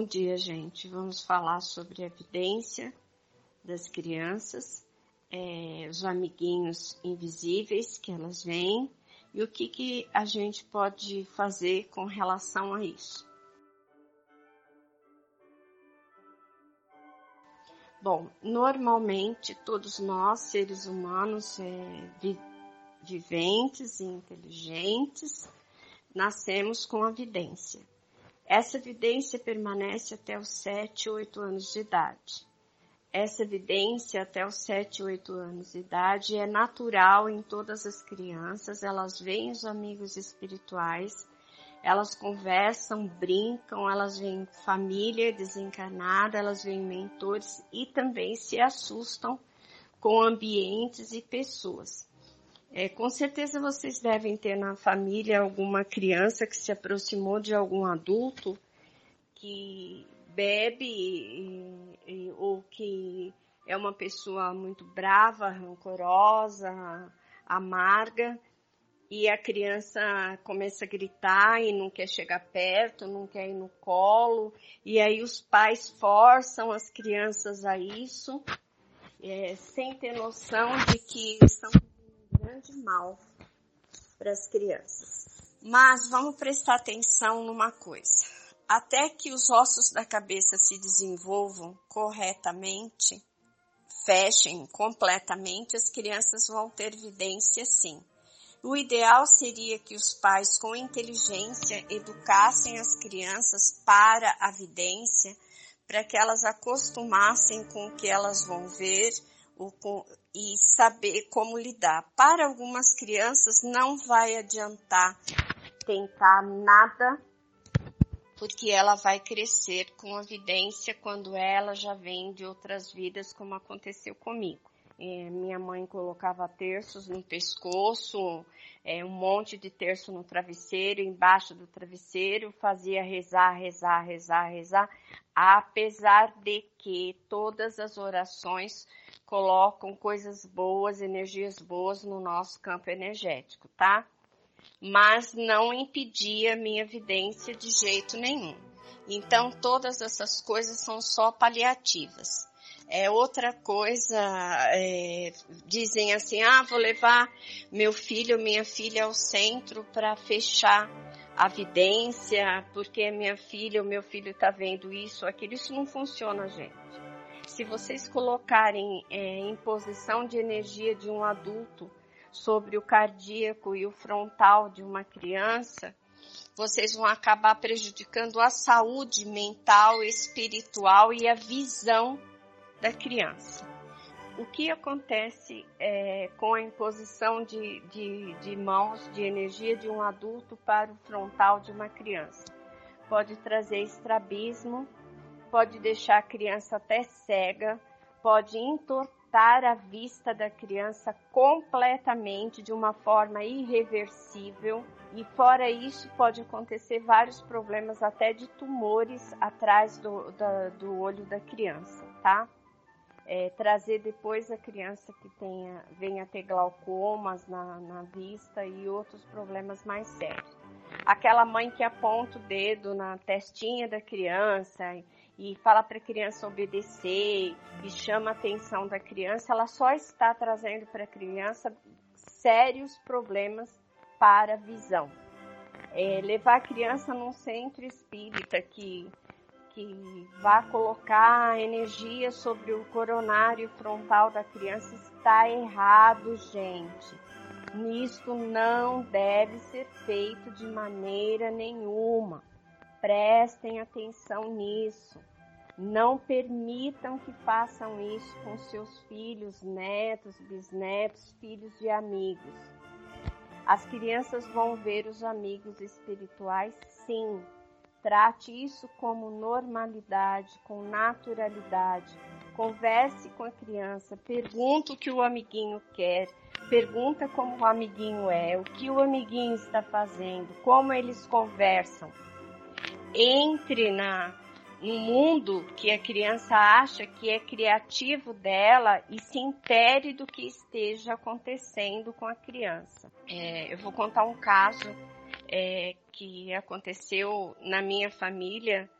Bom dia, gente. Vamos falar sobre a evidência das crianças, é, os amiguinhos invisíveis que elas veem e o que, que a gente pode fazer com relação a isso. Bom, normalmente todos nós, seres humanos é, vi viventes e inteligentes, nascemos com a vidência. Essa evidência permanece até os 7, 8 anos de idade. Essa evidência até os 7, 8 anos de idade é natural em todas as crianças, elas veem os amigos espirituais, elas conversam, brincam, elas veem família desencarnada, elas veem mentores e também se assustam com ambientes e pessoas. É, com certeza vocês devem ter na família alguma criança que se aproximou de algum adulto que bebe e, e, ou que é uma pessoa muito brava, rancorosa, amarga, e a criança começa a gritar e não quer chegar perto, não quer ir no colo, e aí os pais forçam as crianças a isso, é, sem ter noção de que estão grande mal para as crianças. Mas vamos prestar atenção numa coisa. Até que os ossos da cabeça se desenvolvam corretamente, fechem completamente, as crianças vão ter vidência sim. O ideal seria que os pais, com inteligência, educassem as crianças para a vidência, para que elas acostumassem com o que elas vão ver, e saber como lidar. Para algumas crianças não vai adiantar tentar nada, porque ela vai crescer com evidência quando ela já vem de outras vidas, como aconteceu comigo. É, minha mãe colocava terços no pescoço, é, um monte de terço no travesseiro, embaixo do travesseiro, fazia rezar, rezar, rezar, rezar, apesar de que todas as orações colocam coisas boas, energias boas no nosso campo energético, tá? Mas não impedia minha evidência de jeito nenhum. Então, todas essas coisas são só paliativas. É outra coisa, é, dizem assim, ah, vou levar meu filho, minha filha ao centro para fechar a vidência, porque minha filha, o meu filho está vendo isso, aquilo. Isso não funciona, gente se vocês colocarem é, em posição de energia de um adulto sobre o cardíaco e o frontal de uma criança, vocês vão acabar prejudicando a saúde mental, espiritual e a visão da criança. O que acontece é, com a imposição de, de, de mãos de energia de um adulto para o frontal de uma criança? Pode trazer estrabismo, pode deixar a criança até cega, pode entortar a vista da criança completamente de uma forma irreversível. E fora isso, pode acontecer vários problemas até de tumores atrás do, da, do olho da criança, tá? É, trazer depois a criança que tenha, venha ter glaucomas na, na vista e outros problemas mais sérios. Aquela mãe que aponta o dedo na testinha da criança e fala para a criança obedecer e chama a atenção da criança, ela só está trazendo para a criança sérios problemas para a visão. É, levar a criança num centro espírita que, que vá colocar energia sobre o coronário frontal da criança está errado, gente. Isto não deve ser feito de maneira nenhuma. Prestem atenção nisso. Não permitam que façam isso com seus filhos, netos, bisnetos, filhos de amigos. As crianças vão ver os amigos espirituais, sim. Trate isso como normalidade, com naturalidade. Converse com a criança, pergunta o que o amiguinho quer, pergunta como o amiguinho é, o que o amiguinho está fazendo, como eles conversam. Entre na um mundo que a criança acha que é criativo dela e se intere do que esteja acontecendo com a criança. É, eu vou contar um caso é, que aconteceu na minha família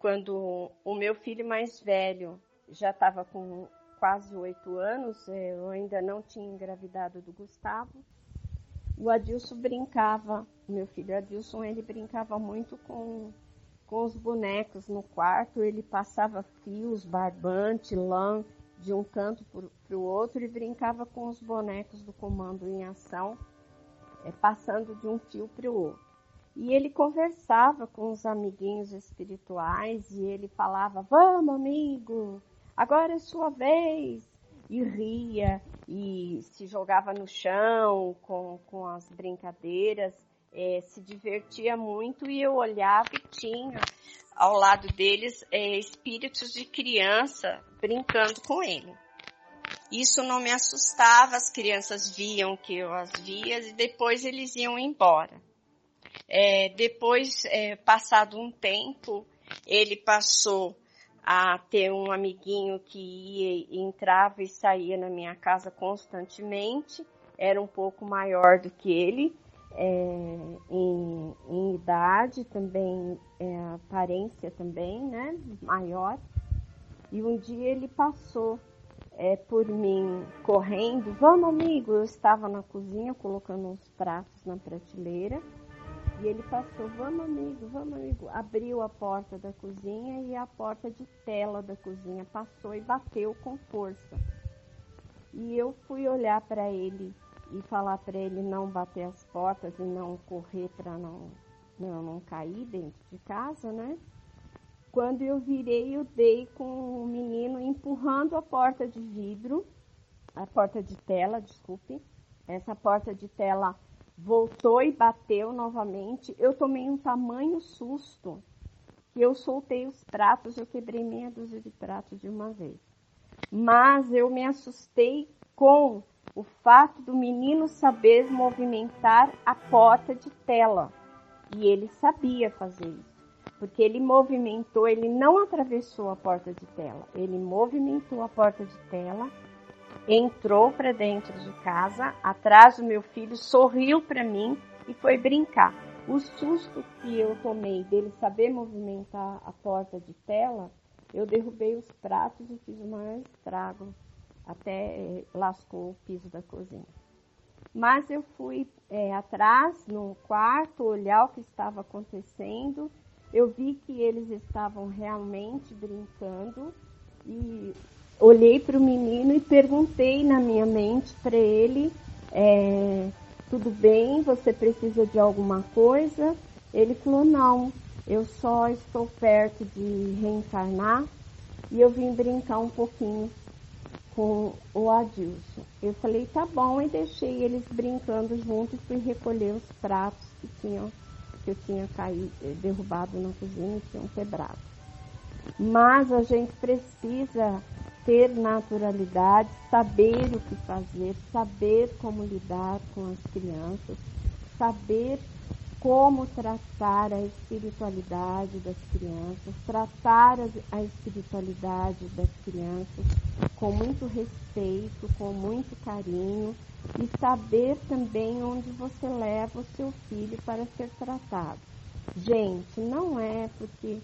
quando o meu filho mais velho já estava com quase oito anos, é, eu ainda não tinha engravidado do Gustavo, o Adilson brincava, meu filho Adilson, ele brincava muito com, com os bonecos no quarto, ele passava fios, barbante, lã de um canto para o outro e brincava com os bonecos do comando em ação, é, passando de um fio para o outro. E ele conversava com os amiguinhos espirituais e ele falava: Vamos, amigo, agora é sua vez. E ria e se jogava no chão com, com as brincadeiras, é, se divertia muito e eu olhava e tinha ao lado deles é, espíritos de criança brincando com ele. Isso não me assustava, as crianças viam que eu as via e depois eles iam embora. É, depois, é, passado um tempo, ele passou a ter um amiguinho que ia, entrava e saía na minha casa constantemente, era um pouco maior do que ele, é, em, em, idade também, é, aparência também, né, maior. E um dia ele passou é, por mim correndo, vamos amigo, eu estava na cozinha colocando uns pratos na prateleira e ele passou, vamos amigo, vamos amigo. Abriu a porta da cozinha e a porta de tela da cozinha passou e bateu com força. E eu fui olhar para ele e falar para ele não bater as portas e não correr para não, não, não cair dentro de casa, né? Quando eu virei, eu dei com o menino empurrando a porta de vidro, a porta de tela, desculpe. Essa porta de tela voltou e bateu novamente. Eu tomei um tamanho susto que eu soltei os pratos, eu quebrei meia dúzia de pratos de uma vez. Mas eu me assustei com o fato do menino saber movimentar a porta de tela. E ele sabia fazer isso. Porque ele movimentou, ele não atravessou a porta de tela, ele movimentou a porta de tela entrou para dentro de casa, atrás do meu filho, sorriu para mim e foi brincar. O susto que eu tomei dele saber movimentar a porta de tela, eu derrubei os pratos e fiz o maior estrago, até eh, lascou o piso da cozinha. Mas eu fui é, atrás, no quarto, olhar o que estava acontecendo. Eu vi que eles estavam realmente brincando e olhei para o menino e perguntei na minha mente para ele: é, tudo bem? Você precisa de alguma coisa? Ele falou: não, eu só estou perto de reencarnar e eu vim brincar um pouquinho com o Adilson. Eu falei: tá bom, e deixei eles brincando junto e fui recolher os pratos que tinham que eu tinha caído, derrubado na cozinha e tinham quebrado. Mas a gente precisa ter naturalidade, saber o que fazer, saber como lidar com as crianças, saber como tratar a espiritualidade das crianças, tratar a espiritualidade das crianças com muito respeito, com muito carinho e saber também onde você leva o seu filho para ser tratado. Gente, não é porque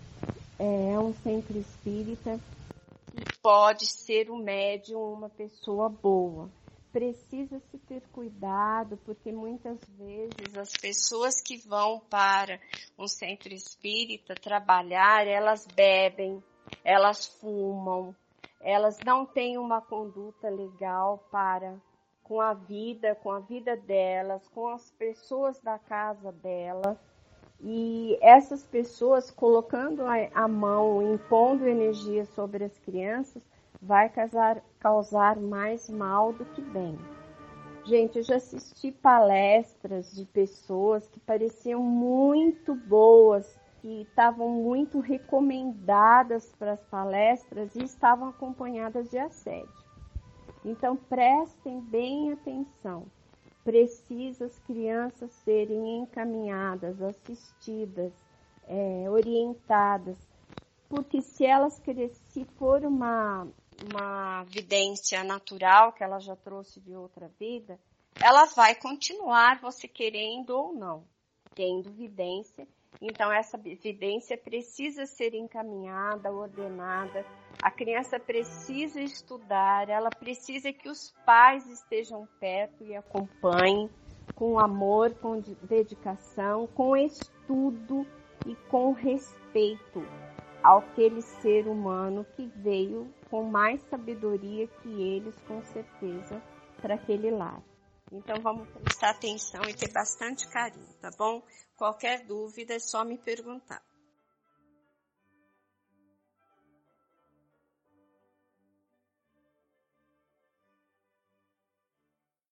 é um centro espírita pode ser o médium uma pessoa boa. Precisa se ter cuidado, porque muitas vezes as pessoas que vão para um centro espírita trabalhar, elas bebem, elas fumam, elas não têm uma conduta legal para com a vida, com a vida delas, com as pessoas da casa delas. E essas pessoas colocando a, mão, impondo energia sobre as crianças, vai causar, causar mais mal do que bem. Gente, eu já assisti palestras de pessoas que pareciam muito boas, que estavam muito recomendadas para as palestras e estavam acompanhadas de assédio. Então prestem bem atenção precisa as crianças serem encaminhadas, assistidas, é, orientadas, porque se elas se for uma, uma vidência natural que ela já trouxe de outra vida, ela vai continuar, você querendo ou não, tendo vidência Então, essa evidência precisa ser encaminhada, ordenada. A criança precisa estudar, ela precisa que os pais estejam perto e acompanhem com amor, com dedicação, com estudo e com respeito aquele ser humano que veio com mais sabedoria que eles, com certeza, para aquele lar. Então vamos prestar atenção e ter bastante carinho, tá bom? Qualquer dúvida é só me perguntar.